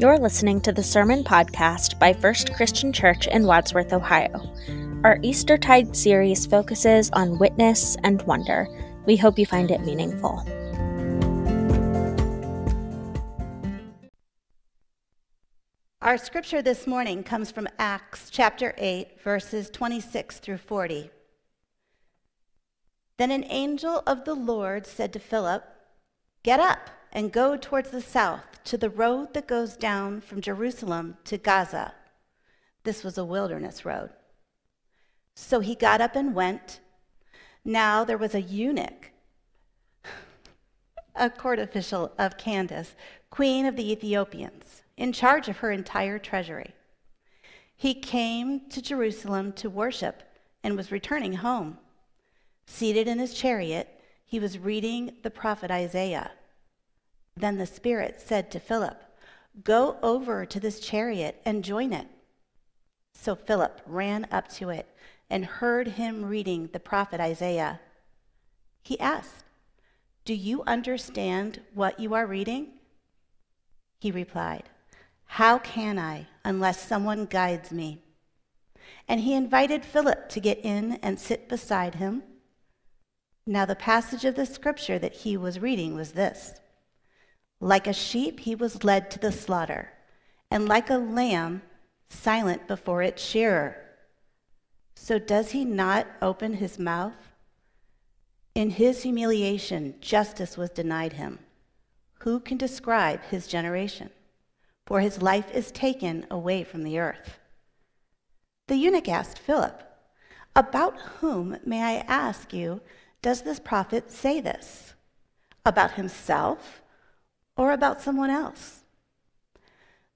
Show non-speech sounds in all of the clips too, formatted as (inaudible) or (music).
You're listening to the Sermon Podcast by First Christian Church in Wadsworth, Ohio. Our Eastertide series focuses on witness and wonder. We hope you find it meaningful. Our scripture this morning comes from Acts chapter 8, verses 26 through 40. Then an angel of the Lord said to Philip, Get up and go towards the south to the road that goes down from Jerusalem to Gaza. This was a wilderness road. So he got up and went. Now there was a eunuch, a court official of Candace, queen of the Ethiopians, in charge of her entire treasury. He came to Jerusalem to worship and was returning home. Seated in his chariot, he was reading the prophet Isaiah. Then the Spirit said to Philip, Go over to this chariot and join it. So Philip ran up to it and heard him reading the prophet Isaiah. He asked, Do you understand what you are reading? He replied, How can I unless someone guides me? And he invited Philip to get in and sit beside him. Now, the passage of the scripture that he was reading was this. Like a sheep, he was led to the slaughter, and like a lamb, silent before its shearer. So does he not open his mouth? In his humiliation, justice was denied him. Who can describe his generation? For his life is taken away from the earth. The eunuch asked Philip, About whom, may I ask you, does this prophet say this? About himself? Or about someone else?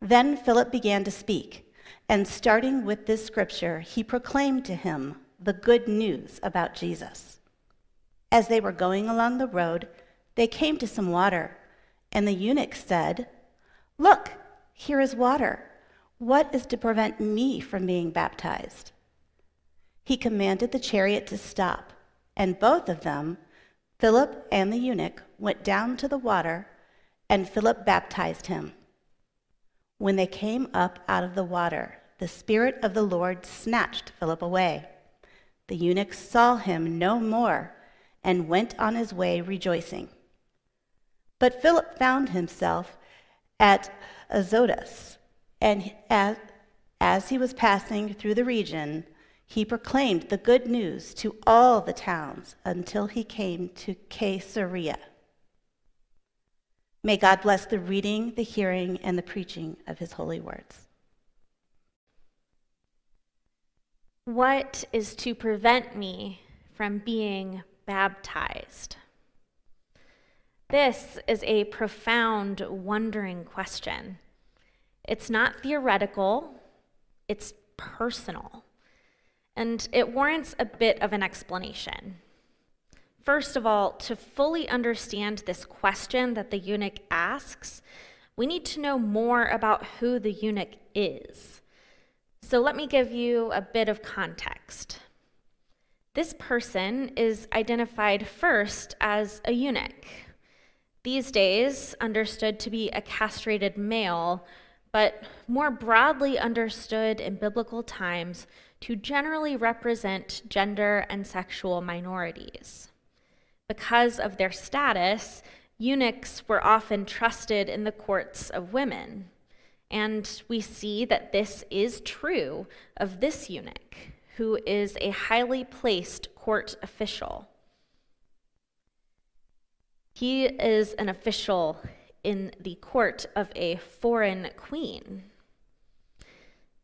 Then Philip began to speak, and starting with this scripture, he proclaimed to him the good news about Jesus. As they were going along the road, they came to some water, and the eunuch said, Look, here is water. What is to prevent me from being baptized? He commanded the chariot to stop, and both of them, Philip and the eunuch, went down to the water and Philip baptized him. When they came up out of the water, the Spirit of the Lord snatched Philip away. The eunuch saw him no more and went on his way rejoicing. But Philip found himself at Azotus, and as, as he was passing through the region, he proclaimed the good news to all the towns until he came to Caesarea. May God bless the reading, the hearing, and the preaching of his holy words. What is to prevent me from being baptized? This is a profound, wondering question. It's not theoretical, it's personal, and it warrants a bit of an explanation. First of all, to fully understand this question that the eunuch asks, we need to know more about who the eunuch is. So let me give you a bit of context. This person is identified first as a eunuch. These days, understood to be a castrated male, but more broadly understood in biblical times to generally represent gender and sexual minorities. Because of their status, eunuchs were often trusted in the courts of women. And we see that this is true of this eunuch, who is a highly placed court official. He is an official in the court of a foreign queen.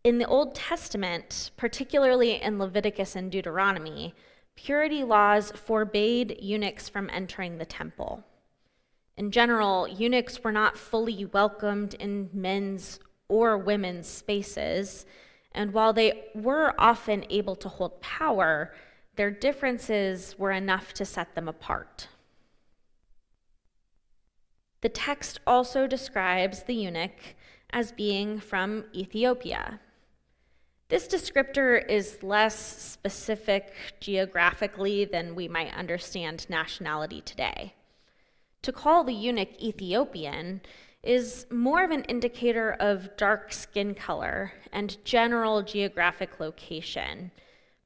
In the Old Testament, particularly in Leviticus and Deuteronomy, purity laws forbade eunuchs from entering the temple. In general, eunuchs were not fully welcomed in men's or women's spaces, and while they were often able to hold power, their differences were enough to set them apart. The text also describes the eunuch as being from Ethiopia, this descriptor is less specific geographically than we might understand nationality today. To call the eunuch Ethiopian is more of an indicator of dark skin color and general geographic location,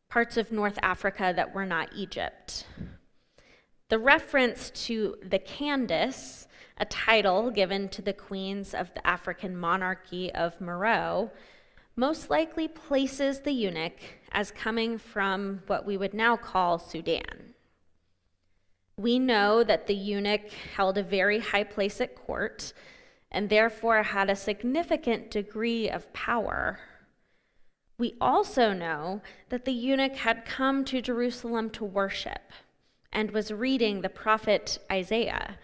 parts of North Africa that were not Egypt. The reference to the Candace, a title given to the queens of the African monarchy of Meroe, most likely places the eunuch as coming from what we would now call Sudan. We know that the eunuch held a very high place at court and therefore had a significant degree of power. We also know that the eunuch had come to Jerusalem to worship and was reading the prophet Isaiah,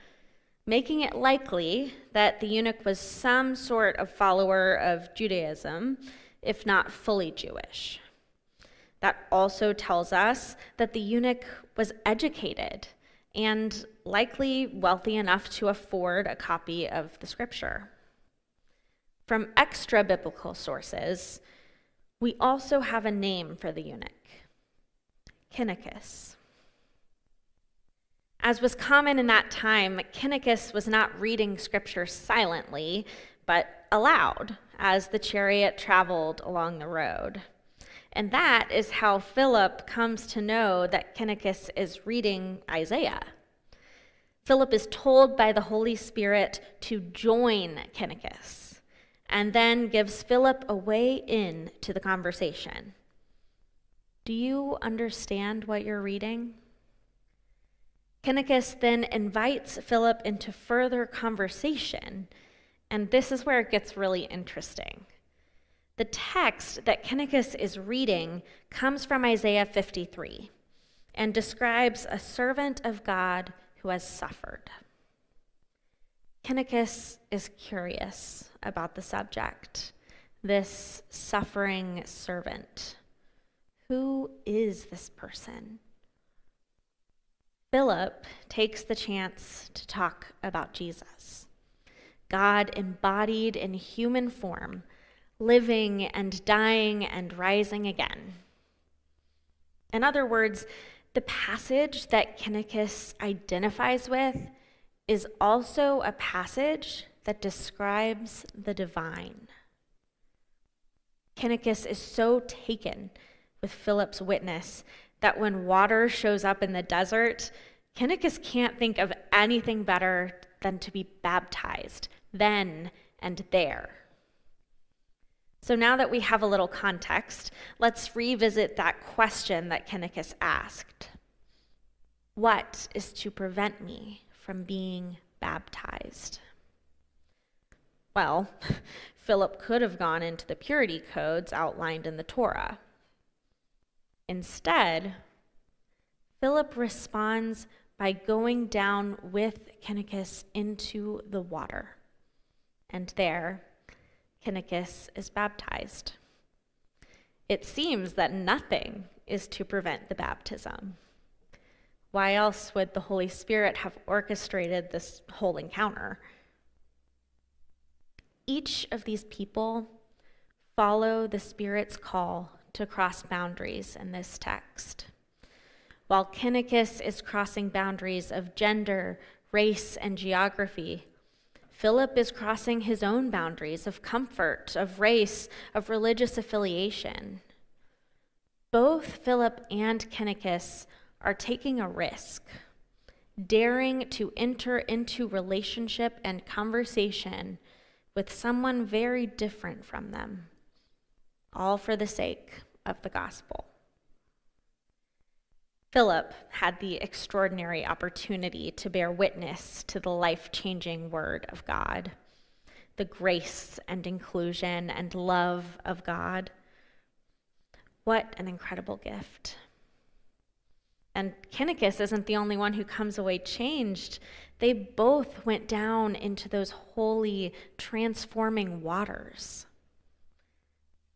making it likely that the eunuch was some sort of follower of Judaism, if not fully Jewish. That also tells us that the eunuch was educated and likely wealthy enough to afford a copy of the scripture. From extra biblical sources, we also have a name for the eunuch Kinnicus. As was common in that time, Kinnicus was not reading scripture silently, but aloud as the chariot traveled along the road. And that is how Philip comes to know that Kinnicus is reading Isaiah. Philip is told by the Holy Spirit to join Kinnicus and then gives Philip a way in to the conversation. Do you understand what you're reading? Kinnicus then invites Philip into further conversation, and this is where it gets really interesting. The text that Kinnicus is reading comes from Isaiah 53 and describes a servant of God who has suffered. Kinnicus is curious about the subject, this suffering servant. Who is this person? Philip takes the chance to talk about Jesus, God embodied in human form living and dying and rising again. In other words, the passage that Kinnicus identifies with is also a passage that describes the divine. Kinnicus is so taken with Philip's witness that when water shows up in the desert, Kinnicus can't think of anything better than to be baptized then and there. So now that we have a little context, let's revisit that question that Kinnicus asked What is to prevent me from being baptized? Well, (laughs) Philip could have gone into the purity codes outlined in the Torah. Instead, Philip responds by going down with Kinnicus into the water. And there, Kinnicus is baptized. It seems that nothing is to prevent the baptism. Why else would the Holy Spirit have orchestrated this whole encounter? Each of these people follow the Spirit's call to cross boundaries in this text. While Kinnicus is crossing boundaries of gender, race, and geography, Philip is crossing his own boundaries of comfort, of race, of religious affiliation. Both Philip and Kinnicus are taking a risk, daring to enter into relationship and conversation with someone very different from them, all for the sake of the gospel. Philip had the extraordinary opportunity to bear witness to the life changing word of God, the grace and inclusion and love of God. What an incredible gift. And Kinnicus isn't the only one who comes away changed. They both went down into those holy, transforming waters.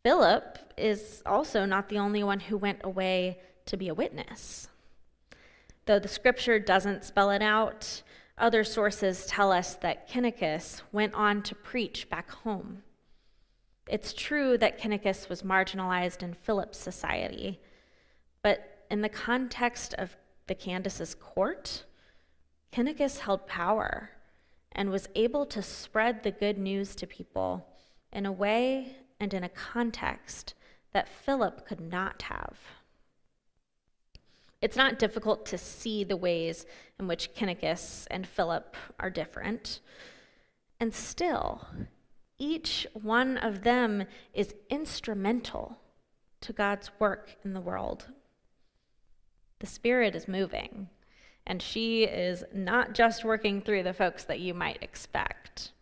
Philip is also not the only one who went away to be a witness. Though the scripture doesn't spell it out, other sources tell us that Kinnicus went on to preach back home. It's true that Kinnicus was marginalized in Philip's society, but in the context of the Candace's court, Kinnicus held power and was able to spread the good news to people in a way and in a context that Philip could not have. It's not difficult to see the ways in which Kinnicus and Philip are different. And still, each one of them is instrumental to God's work in the world. The Spirit is moving, and she is not just working through the folks that you might expect.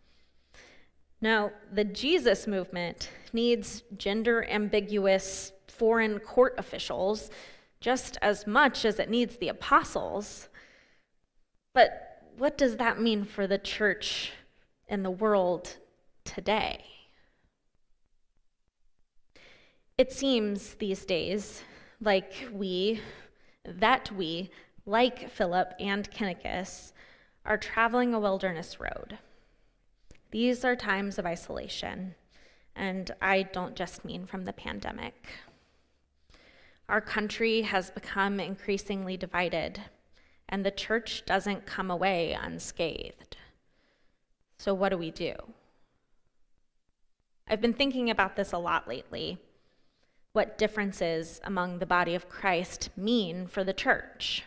Now, the Jesus movement needs gender ambiguous foreign court officials just as much as it needs the apostles. But what does that mean for the church and the world today? It seems these days like we, that we, like Philip and Kinnicus, are traveling a wilderness road. These are times of isolation, and I don't just mean from the pandemic. Our country has become increasingly divided, and the church doesn't come away unscathed. So, what do we do? I've been thinking about this a lot lately. What differences among the body of Christ mean for the church?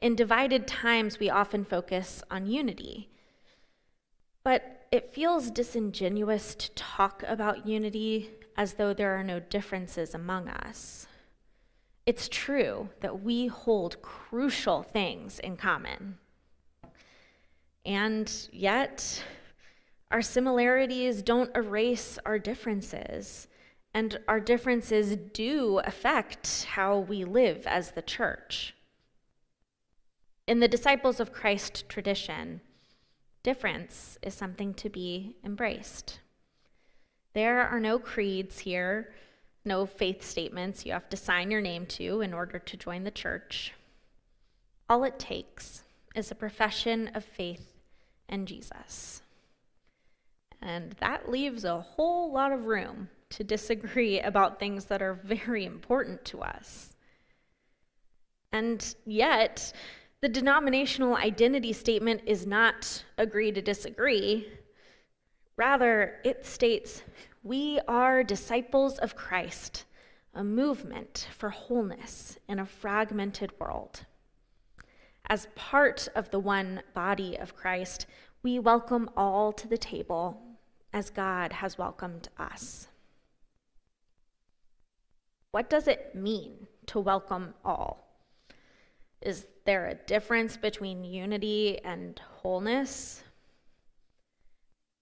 In divided times, we often focus on unity. But it feels disingenuous to talk about unity as though there are no differences among us. It's true that we hold crucial things in common. And yet, our similarities don't erase our differences, and our differences do affect how we live as the church. In the Disciples of Christ tradition, difference is something to be embraced. There are no creeds here, no faith statements you have to sign your name to in order to join the church. All it takes is a profession of faith in Jesus. And that leaves a whole lot of room to disagree (laughs) about things that are very important to us. And yet, the denominational identity statement is not agree to disagree. Rather, it states, We are disciples of Christ, a movement for wholeness in a fragmented world. As part of the one body of Christ, we welcome all to the table as God has welcomed us. What does it mean to welcome all? Is there a difference between unity and wholeness?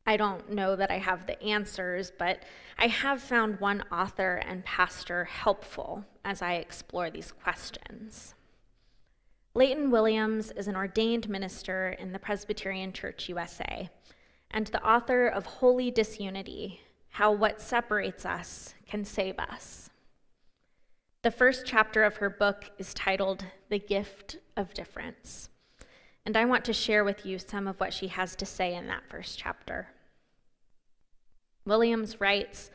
I don't know that I have the answers, but I have found one author and pastor helpful as I explore these questions. Layton Williams is an ordained minister in the Presbyterian Church USA and the author of Holy Disunity How What Separates Us Can Save Us. The first chapter of her book is titled The Gift of Difference. And I want to share with you some of what she has to say in that first chapter. Williams writes,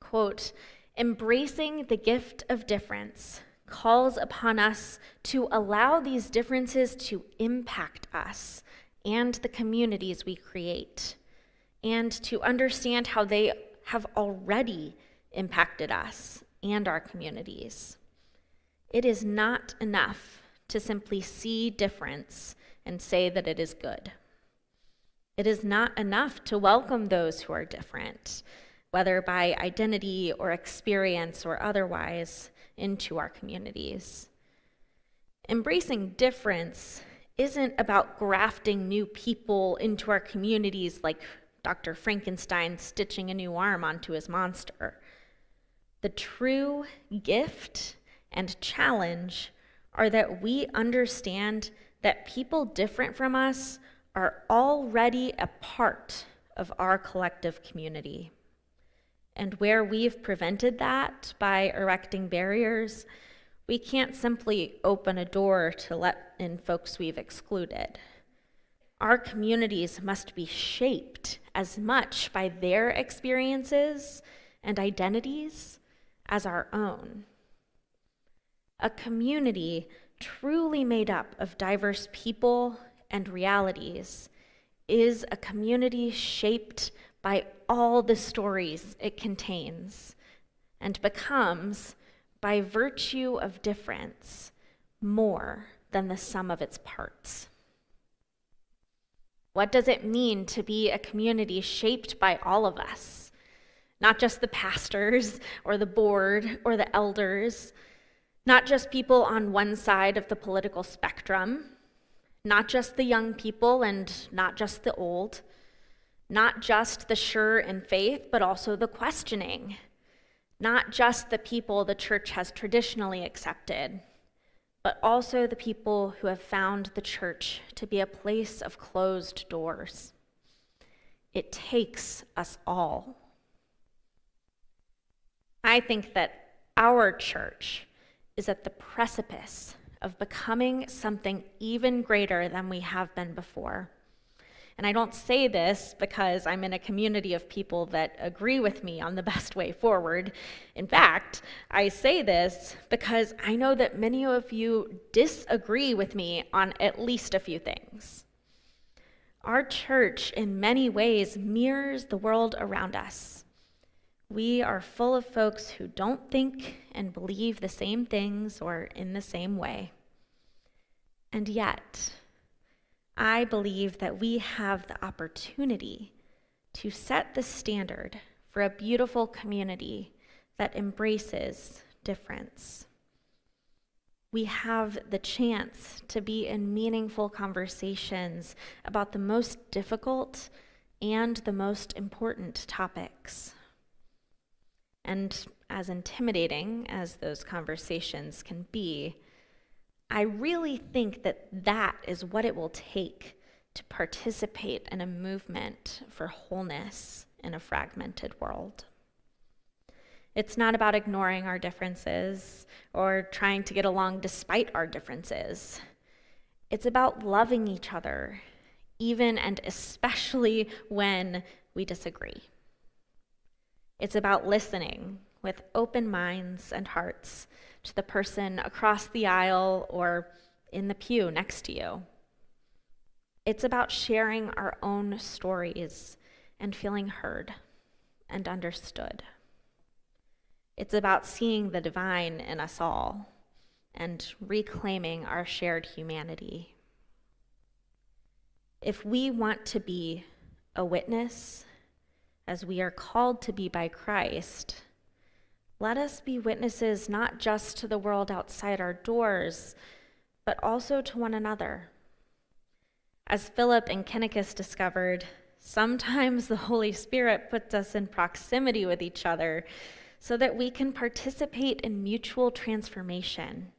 quote, embracing the gift of difference calls upon us to allow these differences to impact us and the communities we create, and to understand how they have already impacted us and our communities. It is not enough to simply see difference and say that it is good. It is not enough to welcome those who are different, whether by identity or experience or otherwise, into our communities. Embracing difference isn't about grafting new people into our communities like Dr. Frankenstein stitching a new arm onto his monster. The true gift and challenge are that we understand that people different from us are already a part of our collective community. And where we've prevented that by erecting barriers, we can't simply open a door to let in folks we've excluded. Our communities must be shaped as much by their experiences and identities as our own. A community truly made up of diverse people and realities is a community shaped by all the stories it contains and becomes, by virtue of difference, more than the sum of its parts. What does it mean to be a community shaped by all of us? Not just the pastors or the board or the elders, not just people on one side of the political spectrum, not just the young people and not just the old, not just the sure in faith, but also the questioning, not just the people the church has traditionally accepted, but also the people who have found the church to be a place of closed doors. It takes us all. I think that our church is at the precipice of becoming something even greater than we have been before. And I don't say this because I'm in a community of people that agree with me on the (laughs) best way forward. In fact, I say this because I know that many of you disagree with me on at least a few things. Our church, in many ways, mirrors the world around us. We are full of folks who don't think and believe the same things or in the same way. And yet, I believe that we have the opportunity to set the standard for a beautiful community that embraces difference. We have the chance to be in meaningful conversations about the most difficult and the most important topics. And as intimidating as those conversations can be, I really think that that is what it will take to participate in a movement for wholeness in a fragmented world. It's not about ignoring our differences or trying to get along despite our differences. It's about loving each other, even and especially when we disagree. It's about listening with open minds and hearts to the person across the aisle or in the pew next to you. It's about sharing our own stories and feeling heard and understood. It's about seeing the divine in us all and reclaiming our shared humanity. If we want to be a witness, as we are called to be by Christ, let us be witnesses not just to the world outside our doors, but also to one another. As Philip and Kennicus discovered, sometimes the Holy Spirit puts us in proximity with each other so that we can participate in mutual transformation.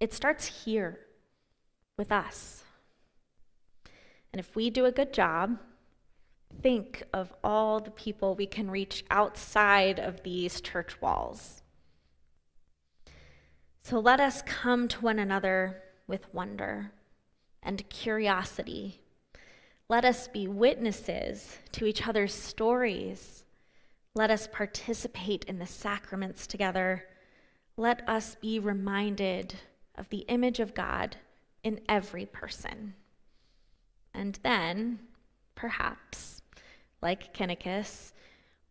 It starts here with us. And if we do a good job, think of all the people we can reach outside of these church walls. So let us come to one another with wonder and curiosity. Let us be witnesses to each other's stories. Let us participate in the sacraments together. Let us be reminded of the image of God in every person. And then, perhaps, like Kennicus,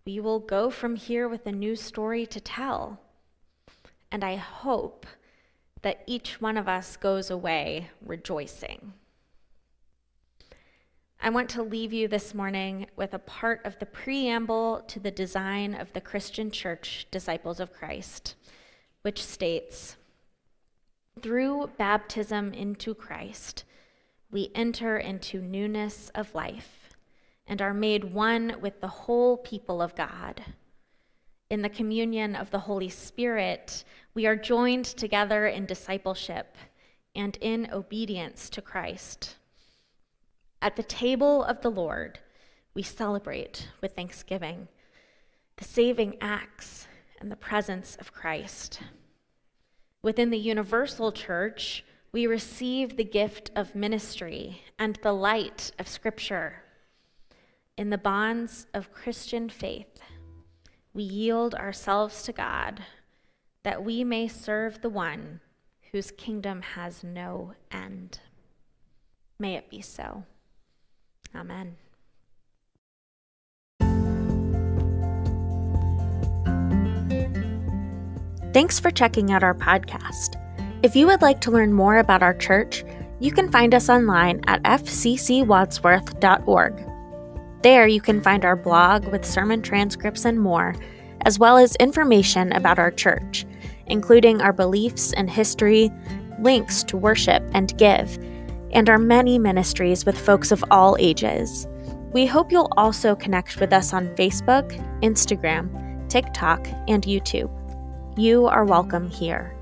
we will go from here with a new story to tell. And I hope that each one of us goes away rejoicing. I want to leave you this morning with a part of the preamble to the design of the Christian Church, Disciples of Christ, which states Through baptism into Christ, we enter into newness of life and are made one with the whole people of God. In the communion of the Holy Spirit, we are joined together in discipleship and in obedience to Christ. At the table of the Lord, we celebrate with thanksgiving the saving acts and the presence of Christ. Within the universal church, we receive the gift of ministry and the light of Scripture. In the bonds of Christian faith, we yield ourselves to God that we may serve the one whose kingdom has no end. May it be so. Amen. Thanks for checking out our podcast. If you would like to learn more about our church, you can find us online at fccwadsworth.org. There you can find our blog with sermon transcripts and more, as well as information about our church, including our beliefs and history, links to worship and give, and our many ministries with folks of all ages. We hope you'll also connect with us on Facebook, Instagram, TikTok, and YouTube. You are welcome here.